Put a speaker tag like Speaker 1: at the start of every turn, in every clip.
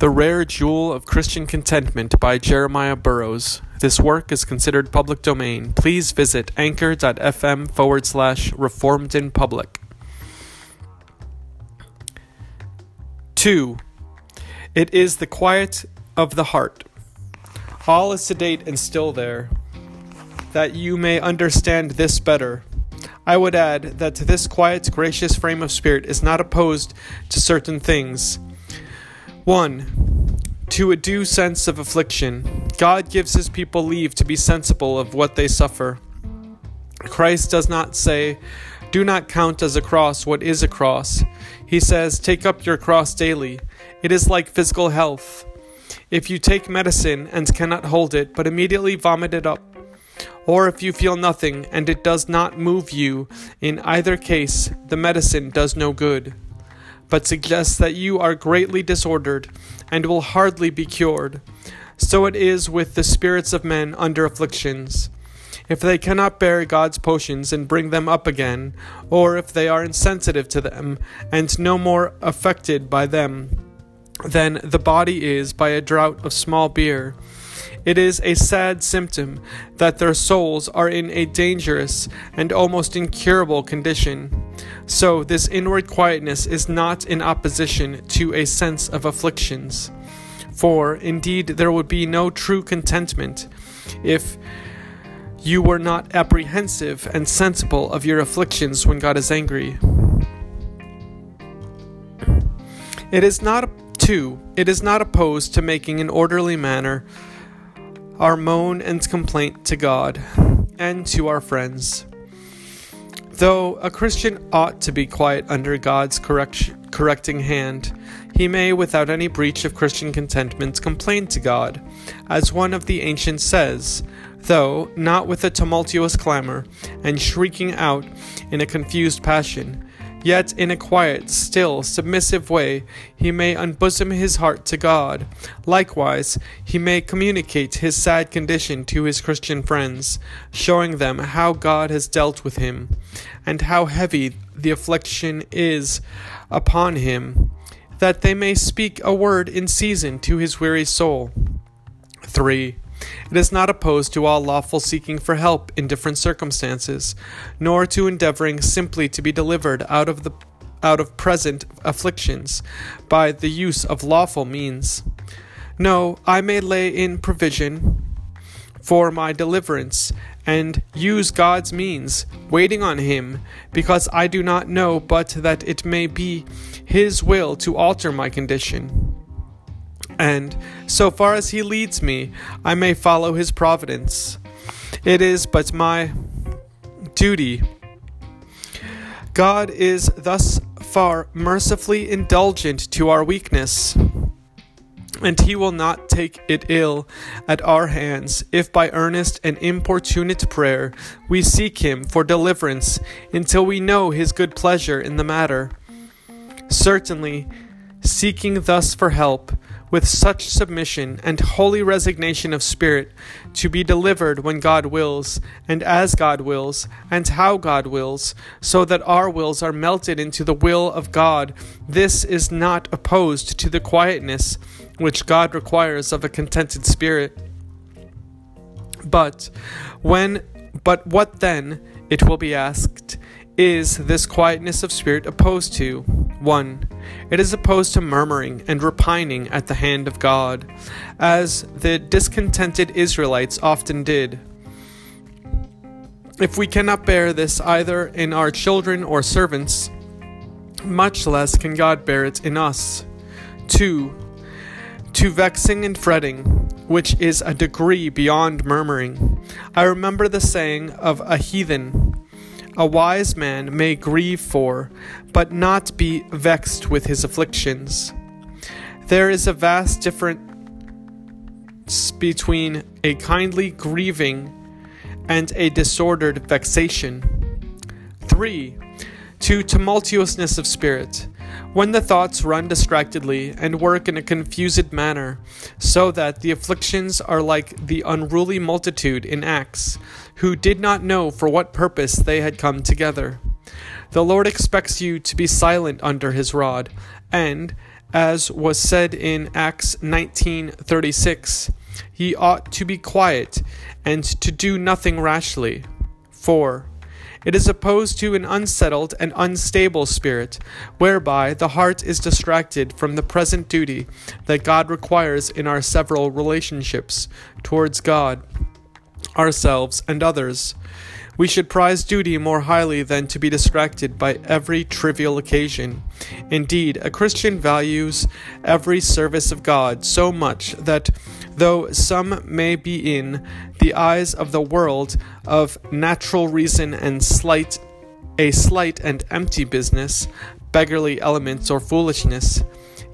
Speaker 1: The Rare Jewel of Christian Contentment by Jeremiah Burroughs. This work is considered public domain. Please visit anchor.fm forward slash reformed in public. 2. It is the quiet of the heart. All is sedate and still there. That you may understand this better, I would add that this quiet, gracious frame of spirit is not opposed to certain things 1. To a due sense of affliction. God gives his people leave to be sensible of what they suffer. Christ does not say, Do not count as a cross what is a cross. He says, Take up your cross daily. It is like physical health. If you take medicine and cannot hold it, but immediately vomit it up, or if you feel nothing and it does not move you, in either case, the medicine does no good but suggests that you are greatly disordered and will hardly be cured. So it is with the spirits of men under afflictions. If they cannot bear God's potions and bring them up again, or if they are insensitive to them and no more affected by them than the body is by a draught of small beer, it is a sad symptom that their souls are in a dangerous and almost incurable condition. So, this inward quietness is not in opposition to a sense of afflictions. For, indeed, there would be no true contentment if you were not apprehensive and sensible of your afflictions when God is angry. It is not, too, it is not opposed to making an orderly manner our moan and complaint to God and to our friends. Though a Christian ought to be quiet under God's correct, correcting hand, he may, without any breach of Christian contentment, complain to God, as one of the ancients says, though not with a tumultuous clamor and shrieking out in a confused passion, Yet, in a quiet, still, submissive way, he may unbosom his heart to God. Likewise, he may communicate his sad condition to his Christian friends, showing them how God has dealt with him, and how heavy the affliction is upon him, that they may speak a word in season to his weary soul. 3. It is not opposed to all lawful seeking for help in different circumstances, nor to endeavoring simply to be delivered out of the out of present afflictions by the use of lawful means. No, I may lay in provision for my deliverance and use God's means, waiting on Him, because I do not know but that it may be His will to alter my condition and so far as he leads me, I may follow his providence. It is but my duty. God is thus far mercifully indulgent to our weakness, and he will not take it ill at our hands if by earnest and importunate prayer we seek him for deliverance until we know his good pleasure in the matter. Certainly, seeking thus for help, with such submission and holy resignation of spirit to be delivered when God wills, and as God wills, and how God wills, so that our wills are melted into the will of God. This is not opposed to the quietness which God requires of a contented spirit. But when but what then, it will be asked, is this quietness of spirit opposed to? 1. It is opposed to murmuring and repining at the hand of God, as the discontented Israelites often did. If we cannot bear this either in our children or servants, much less can God bear it in us. 2. To vexing and fretting, which is a degree beyond murmuring. I remember the saying of a heathen a wise man may grieve for, but not be vexed with his afflictions. There is a vast difference between a kindly grieving and a disordered vexation. 3. To tumultuousness of spirit when the thoughts run distractedly and work in a confused manner, so that the afflictions are like the unruly multitude in Acts, who did not know for what purpose they had come together. The Lord expects you to be silent under his rod, and, as was said in Acts 19:36, ye ought to be quiet and to do nothing rashly. 4. It is opposed to an unsettled and unstable spirit, whereby the heart is distracted from the present duty that God requires in our several relationships towards God, ourselves, and others. We should prize duty more highly than to be distracted by every trivial occasion. Indeed, a Christian values every service of God so much that though some may be in the eyes of the world of natural reason and slight a slight and empty business, beggarly elements or foolishness,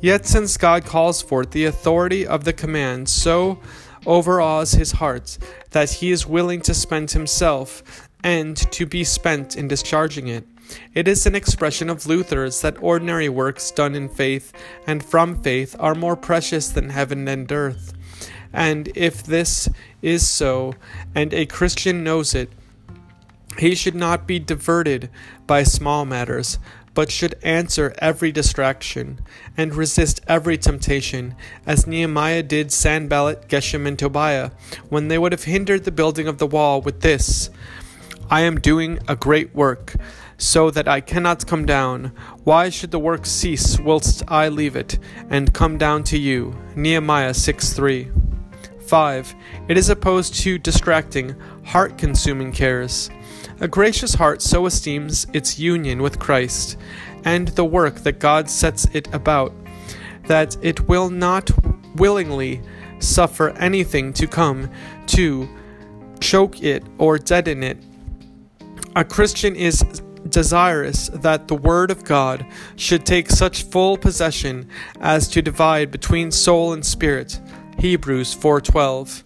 Speaker 1: yet since God calls forth the authority of the command so overawes his heart that he is willing to spend himself and to be spent in discharging it. It is an expression of Luther's that ordinary works done in faith and from faith are more precious than heaven and earth. And if this is so, and a Christian knows it, he should not be diverted by small matters, but should answer every distraction, and resist every temptation, as Nehemiah did Sanballat, Geshem, and Tobiah, when they would have hindered the building of the wall with this I am doing a great work, so that I cannot come down. Why should the work cease whilst I leave it, and come down to you? Nehemiah 6 3. 5. It is opposed to distracting, heart consuming cares. A gracious heart so esteems its union with Christ and the work that God sets it about that it will not willingly suffer anything to come to choke it or deaden it a Christian is desirous that the Word of God should take such full possession as to divide between soul and spirit. Hebrews 4:12.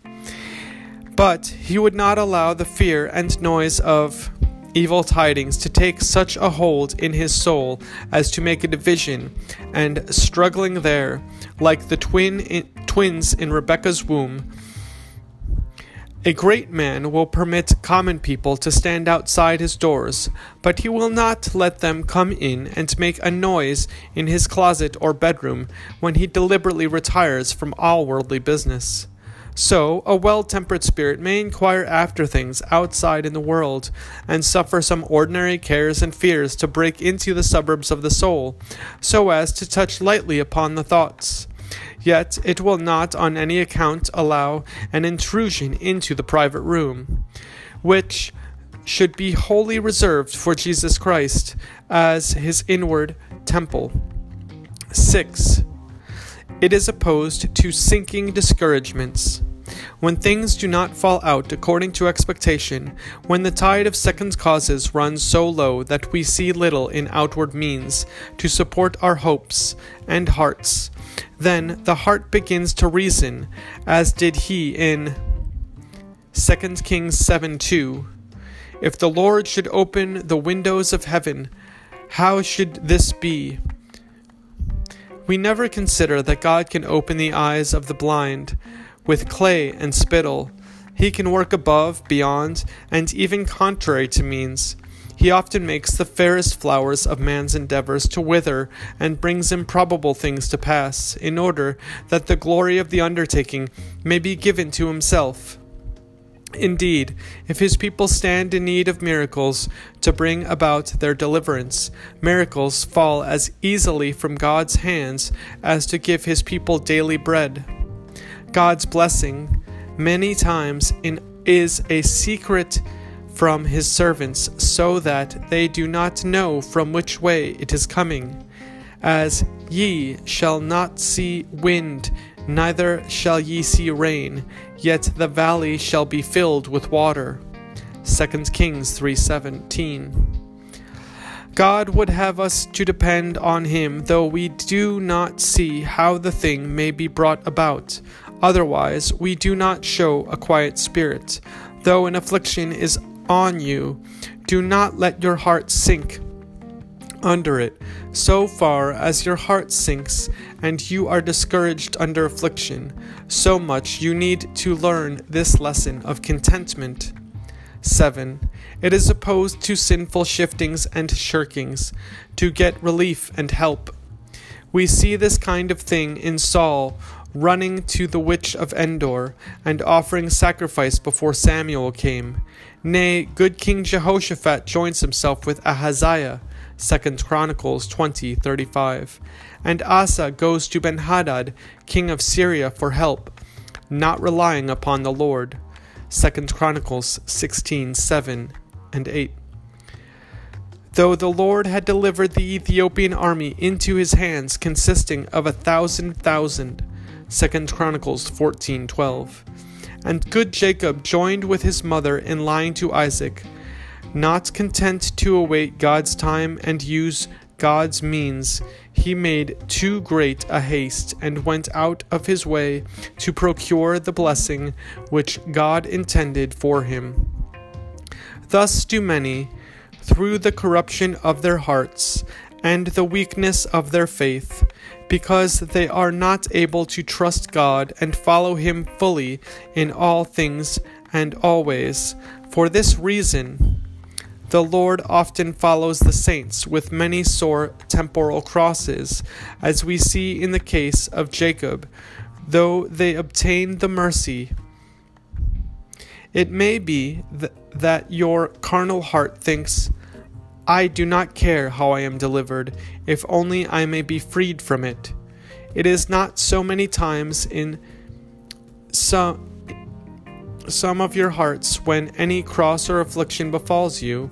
Speaker 1: But he would not allow the fear and noise of evil tidings to take such a hold in his soul as to make a division, and struggling there, like the twin in, twins in Rebekah's womb, a great man will permit common people to stand outside his doors, but he will not let them come in and make a noise in his closet or bedroom when he deliberately retires from all worldly business. So, a well tempered spirit may inquire after things outside in the world, and suffer some ordinary cares and fears to break into the suburbs of the soul, so as to touch lightly upon the thoughts. Yet it will not on any account allow an intrusion into the private room, which should be wholly reserved for Jesus Christ as his inward temple. 6. It is opposed to sinking discouragements. When things do not fall out according to expectation, when the tide of second causes runs so low that we see little in outward means to support our hopes and hearts, then the heart begins to reason, as did he in 2 Kings 7 2. If the Lord should open the windows of heaven, how should this be? We never consider that God can open the eyes of the blind with clay and spittle. He can work above, beyond, and even contrary to means. He often makes the fairest flowers of man's endeavors to wither and brings improbable things to pass, in order that the glory of the undertaking may be given to himself. Indeed, if his people stand in need of miracles to bring about their deliverance, miracles fall as easily from God's hands as to give his people daily bread. God's blessing many times in, is a secret from his servants, so that they do not know from which way it is coming. As ye shall not see wind, neither shall ye see rain, yet the valley shall be filled with water. 2 Kings 3:17 God would have us to depend on him though we do not see how the thing may be brought about otherwise we do not show a quiet spirit though an affliction is on you. Do not let your heart sink under it, so far as your heart sinks and you are discouraged under affliction, so much you need to learn this lesson of contentment. 7. It is opposed to sinful shiftings and shirkings, to get relief and help. We see this kind of thing in Saul running to the witch of Endor and offering sacrifice before Samuel came. Nay, good King Jehoshaphat joins himself with Ahaziah. 2 Chronicles 20:35. And Asa goes to Benhadad, king of Syria, for help, not relying upon the Lord. 2 Chronicles 16:7 and 8. Though the Lord had delivered the Ethiopian army into his hands, consisting of a thousand thousand, 2 Chronicles 14:12. And good Jacob joined with his mother in lying to Isaac, not content to await God's time and use God's means, he made too great a haste and went out of his way to procure the blessing which God intended for him. Thus do many, through the corruption of their hearts and the weakness of their faith, because they are not able to trust God and follow Him fully in all things and always. For this reason, the Lord often follows the saints with many sore temporal crosses, as we see in the case of Jacob, though they obtain the mercy. It may be th- that your carnal heart thinks, I do not care how I am delivered, if only I may be freed from it. It is not so many times in some some of your hearts when any cross or affliction befalls you.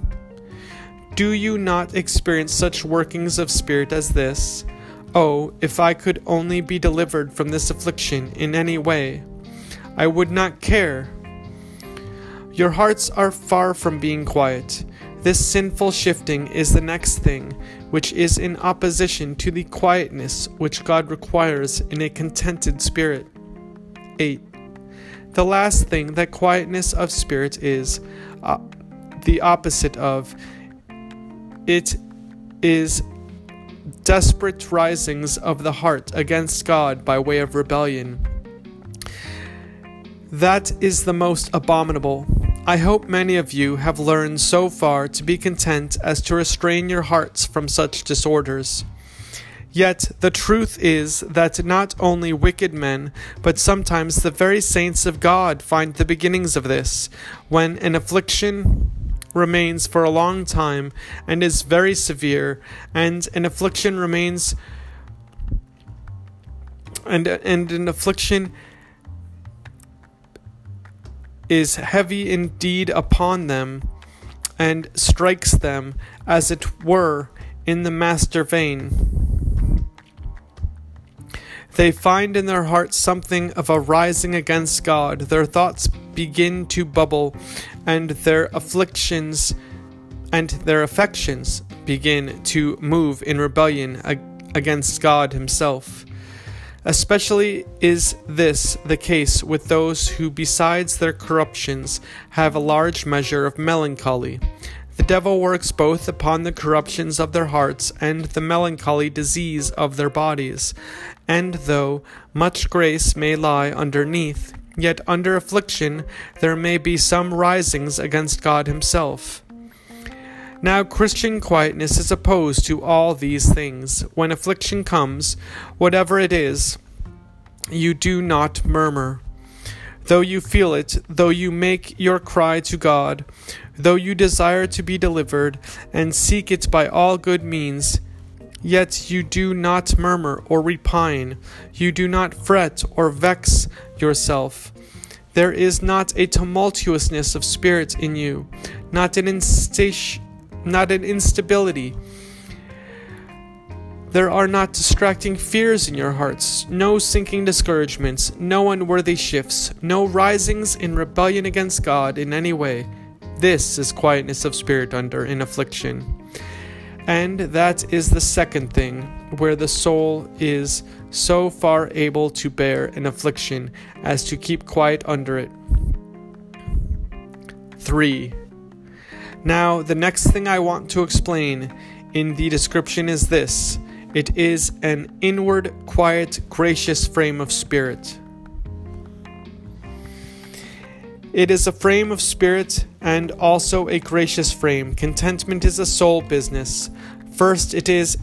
Speaker 1: Do you not experience such workings of spirit as this? Oh, if I could only be delivered from this affliction in any way, I would not care. Your hearts are far from being quiet. This sinful shifting is the next thing, which is in opposition to the quietness which God requires in a contented spirit. 8. The last thing that quietness of spirit is uh, the opposite of it is desperate risings of the heart against God by way of rebellion. That is the most abominable I hope many of you have learned so far to be content as to restrain your hearts from such disorders. Yet the truth is that not only wicked men, but sometimes the very saints of God find the beginnings of this, when an affliction remains for a long time and is very severe, and an affliction remains and and an affliction is heavy indeed upon them, and strikes them, as it were, in the master vein. They find in their hearts something of a rising against God. Their thoughts begin to bubble, and their afflictions and their affections begin to move in rebellion against God Himself. Especially is this the case with those who, besides their corruptions, have a large measure of melancholy. The devil works both upon the corruptions of their hearts and the melancholy disease of their bodies. And though much grace may lie underneath, yet under affliction there may be some risings against God Himself. Now, Christian quietness is opposed to all these things. When affliction comes, whatever it is, you do not murmur. Though you feel it, though you make your cry to God, though you desire to be delivered, and seek it by all good means, yet you do not murmur or repine, you do not fret or vex yourself. There is not a tumultuousness of spirit in you, not an instation not an instability. There are not distracting fears in your hearts, no sinking discouragements, no unworthy shifts, no risings in rebellion against God in any way. This is quietness of spirit under in affliction. And that is the second thing, where the soul is so far able to bear an affliction as to keep quiet under it. 3. Now, the next thing I want to explain in the description is this it is an inward, quiet, gracious frame of spirit. It is a frame of spirit and also a gracious frame. Contentment is a soul business. First, it is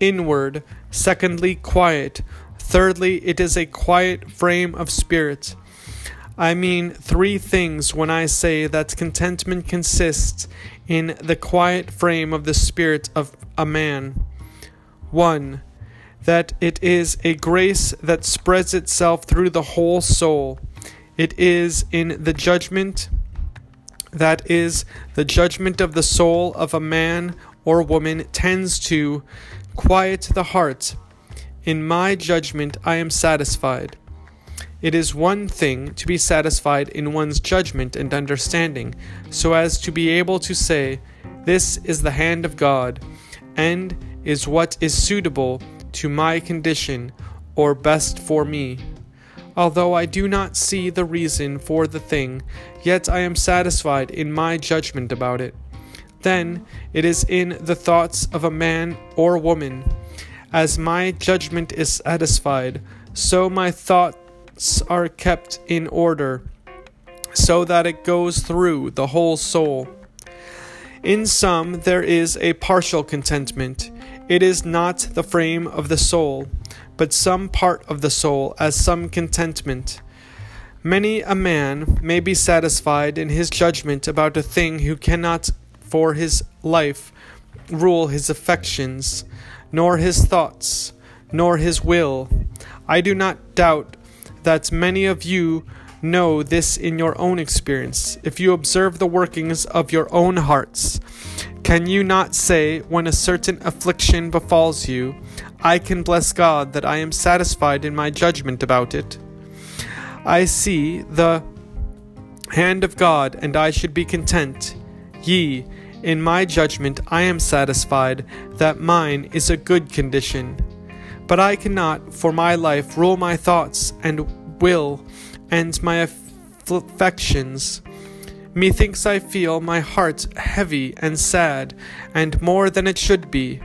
Speaker 1: inward, secondly, quiet, thirdly, it is a quiet frame of spirit. I mean three things when I say that contentment consists in the quiet frame of the spirit of a man. 1. That it is a grace that spreads itself through the whole soul. It is in the judgment that is, the judgment of the soul of a man or woman tends to quiet the heart. In my judgment, I am satisfied. It is one thing to be satisfied in one's judgment and understanding, so as to be able to say, This is the hand of God, and is what is suitable to my condition, or best for me. Although I do not see the reason for the thing, yet I am satisfied in my judgment about it. Then it is in the thoughts of a man or woman. As my judgment is satisfied, so my are kept in order, so that it goes through the whole soul. In some there is a partial contentment. It is not the frame of the soul but some part of the soul as some contentment. Many a man may be satisfied in his judgment about a thing who cannot for his life rule his affections, nor his thoughts, nor his will. I do not doubt that many of you know this in your own experience, if you observe the workings of your own hearts. Can you not say, when a certain affliction befalls you, I can bless God that I am satisfied in my judgment about it? I see the hand of God, and I should be content. Ye, in my judgment, I am satisfied that mine is a good condition. But I cannot, for my life, rule my thoughts and will and my affections. Methinks I feel my heart heavy and sad, and more than it should be.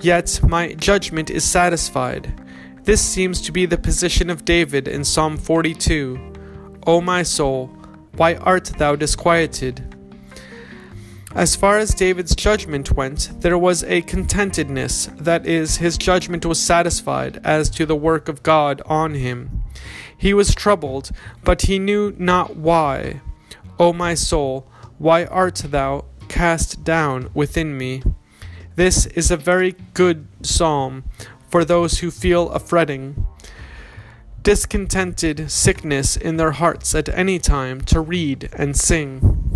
Speaker 1: Yet my judgment is satisfied. This seems to be the position of David in Psalm 42. O my soul, why art thou disquieted? As far as David's judgment went, there was a contentedness, that is, his judgment was satisfied as to the work of God on him. He was troubled, but he knew not why. O my soul, why art thou cast down within me? This is a very good psalm for those who feel a fretting, discontented sickness in their hearts at any time to read and sing.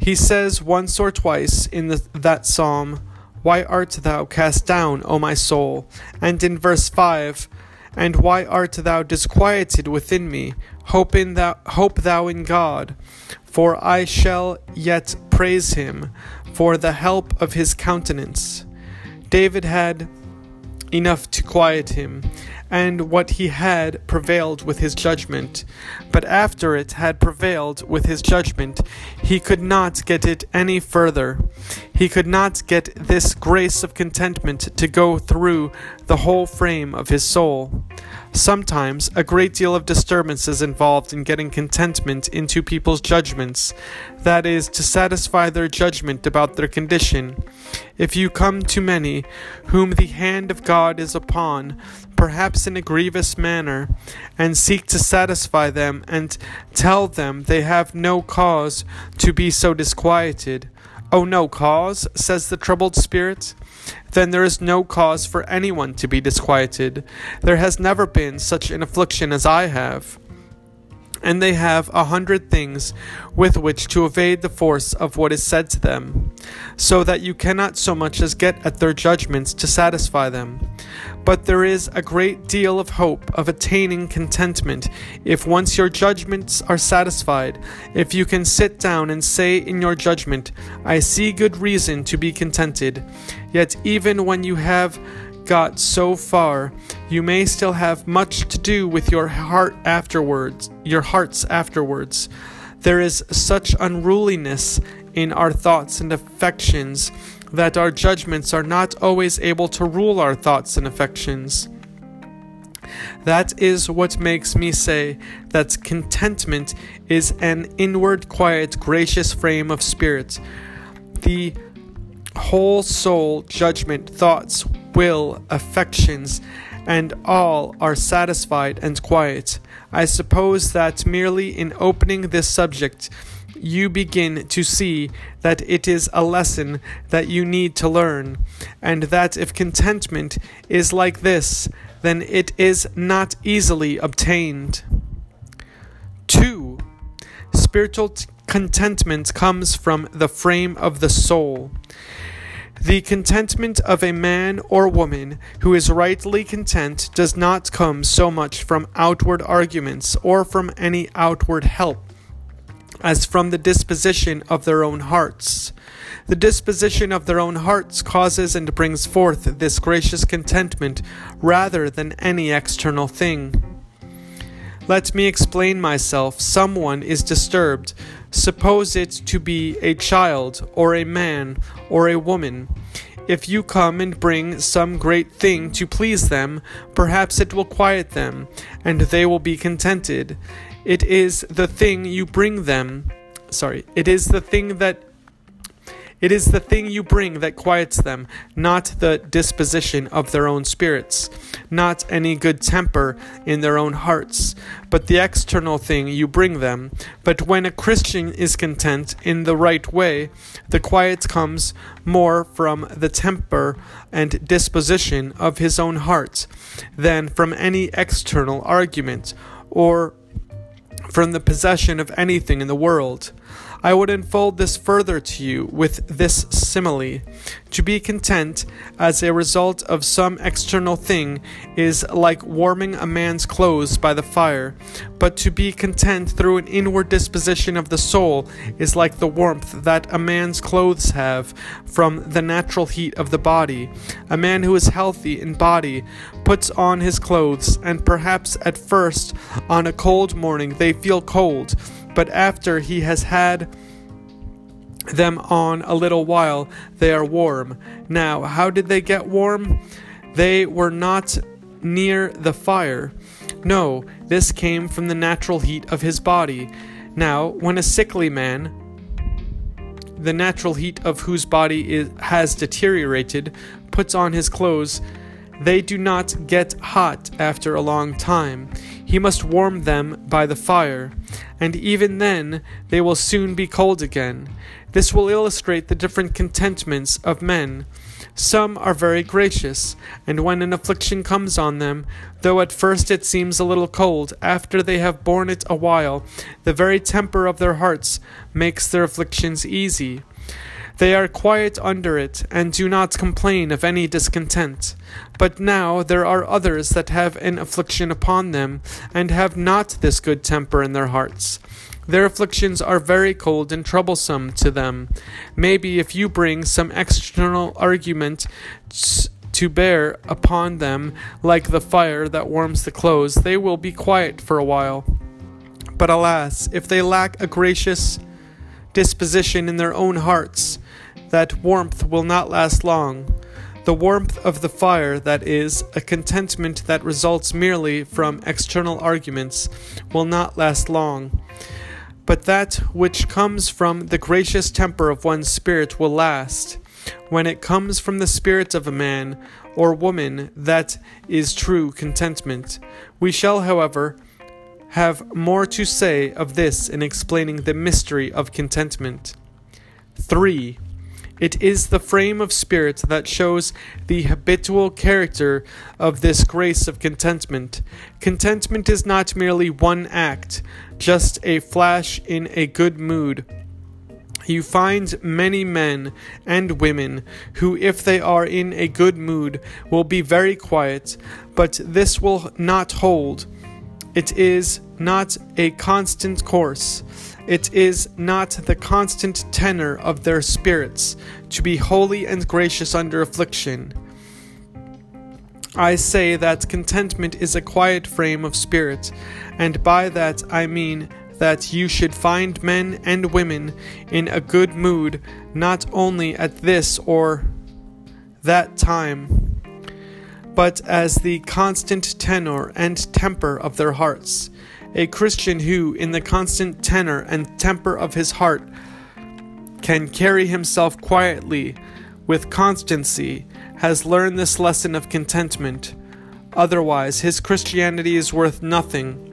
Speaker 1: He says once or twice in the, that psalm, Why art thou cast down, O my soul? And in verse 5, and why art thou disquieted within me? Hope in thou, hope thou in God, for I shall yet praise him for the help of his countenance. David had enough to quiet him, and what he had prevailed with his judgment. But after it had prevailed with his judgment, he could not get it any further. He could not get this grace of contentment to go through the whole frame of his soul. Sometimes a great deal of disturbance is involved in getting contentment into people's judgments, that is, to satisfy their judgment about their condition. If you come to many whom the hand of God is upon, perhaps in a grievous manner, and seek to satisfy them and tell them they have no cause to be so disquieted, Oh, no cause, says the troubled spirit? Then there is no cause for anyone to be disquieted. There has never been such an affliction as I have and they have a hundred things with which to evade the force of what is said to them, so that you cannot so much as get at their judgments to satisfy them. But there is a great deal of hope of attaining contentment if once your judgments are satisfied, if you can sit down and say in your judgment, I see good reason to be contented. Yet even when you have got so far, you may still have much to do with your heart afterwards, your hearts afterwards. There is such unruliness in our thoughts and affections that our judgments are not always able to rule our thoughts and affections. That is what makes me say that contentment is an inward, quiet, gracious frame of spirit. The whole soul, judgment, thoughts, will, affections, and all are satisfied and quiet. I suppose that merely in opening this subject, you begin to see that it is a lesson that you need to learn, and that if contentment is like this, then it is not easily obtained. 2. Spiritual t- contentment comes from the frame of the soul. The contentment of a man or woman who is rightly content does not come so much from outward arguments or from any outward help as from the disposition of their own hearts. The disposition of their own hearts causes and brings forth this gracious contentment rather than any external thing. Let me explain myself. Someone is disturbed. Suppose it to be a child, or a man, or a woman. If you come and bring some great thing to please them, perhaps it will quiet them, and they will be contented. It is the thing you bring them. Sorry, it is the thing that it is the thing you bring that quiets them, not the disposition of their own spirits, not any good temper in their own hearts, but the external thing you bring them. But when a Christian is content in the right way, the quiet comes more from the temper and disposition of his own heart than from any external argument or from the possession of anything in the world. I would unfold this further to you with this simile. To be content as a result of some external thing is like warming a man's clothes by the fire, but to be content through an inward disposition of the soul is like the warmth that a man's clothes have from the natural heat of the body. A man who is healthy in body puts on his clothes, and perhaps at first, on a cold morning, they feel cold but after he has had them on a little while, they are warm. Now, how did they get warm? They were not near the fire. No, this came from the natural heat of his body. Now, when a sickly man, the natural heat of whose body is, has deteriorated, puts on his clothes, they do not get hot after a long time. He must warm them by the fire, and even then they will soon be cold again. This will illustrate the different contentments of men. Some are very gracious, and when an affliction comes on them, though at first it seems a little cold, after they have borne it a while, the very temper of their hearts makes their afflictions easy. They are quiet under it, and do not complain of any discontent. But now there are others that have an affliction upon them, and have not this good temper in their hearts. Their afflictions are very cold and troublesome to them. Maybe if you bring some external argument to bear upon them, like the fire that warms the clothes, they will be quiet for a while. But alas, if they lack a gracious disposition in their own hearts, that warmth will not last long. The warmth of the fire, that is, a contentment that results merely from external arguments, will not last long. But that which comes from the gracious temper of one's spirit will last. When it comes from the spirit of a man or woman, that is true contentment. We shall, however, have more to say of this in explaining the mystery of contentment. 3. It is the frame of spirit that shows the habitual character of this grace of contentment. Contentment is not merely one act, just a flash in a good mood. You find many men and women who, if they are in a good mood, will be very quiet, but this will not hold. It is not a constant course. It is not the constant tenor of their spirits to be holy and gracious under affliction. I say that contentment is a quiet frame of spirit, and by that I mean that you should find men and women in a good mood not only at this or that time, but as the constant tenor and temper of their hearts a Christian who, in the constant tenor and temper of his heart, can carry himself quietly with constancy, has learned this lesson of contentment. Otherwise, his Christianity is worth nothing.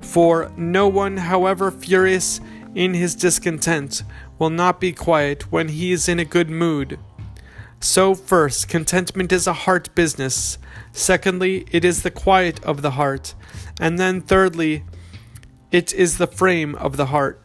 Speaker 1: For no one, however furious in his discontent, will not be quiet when he is in a good mood. So, first, contentment is a heart business. Secondly, it is the quiet of the heart. And then, thirdly, it is the frame of the heart.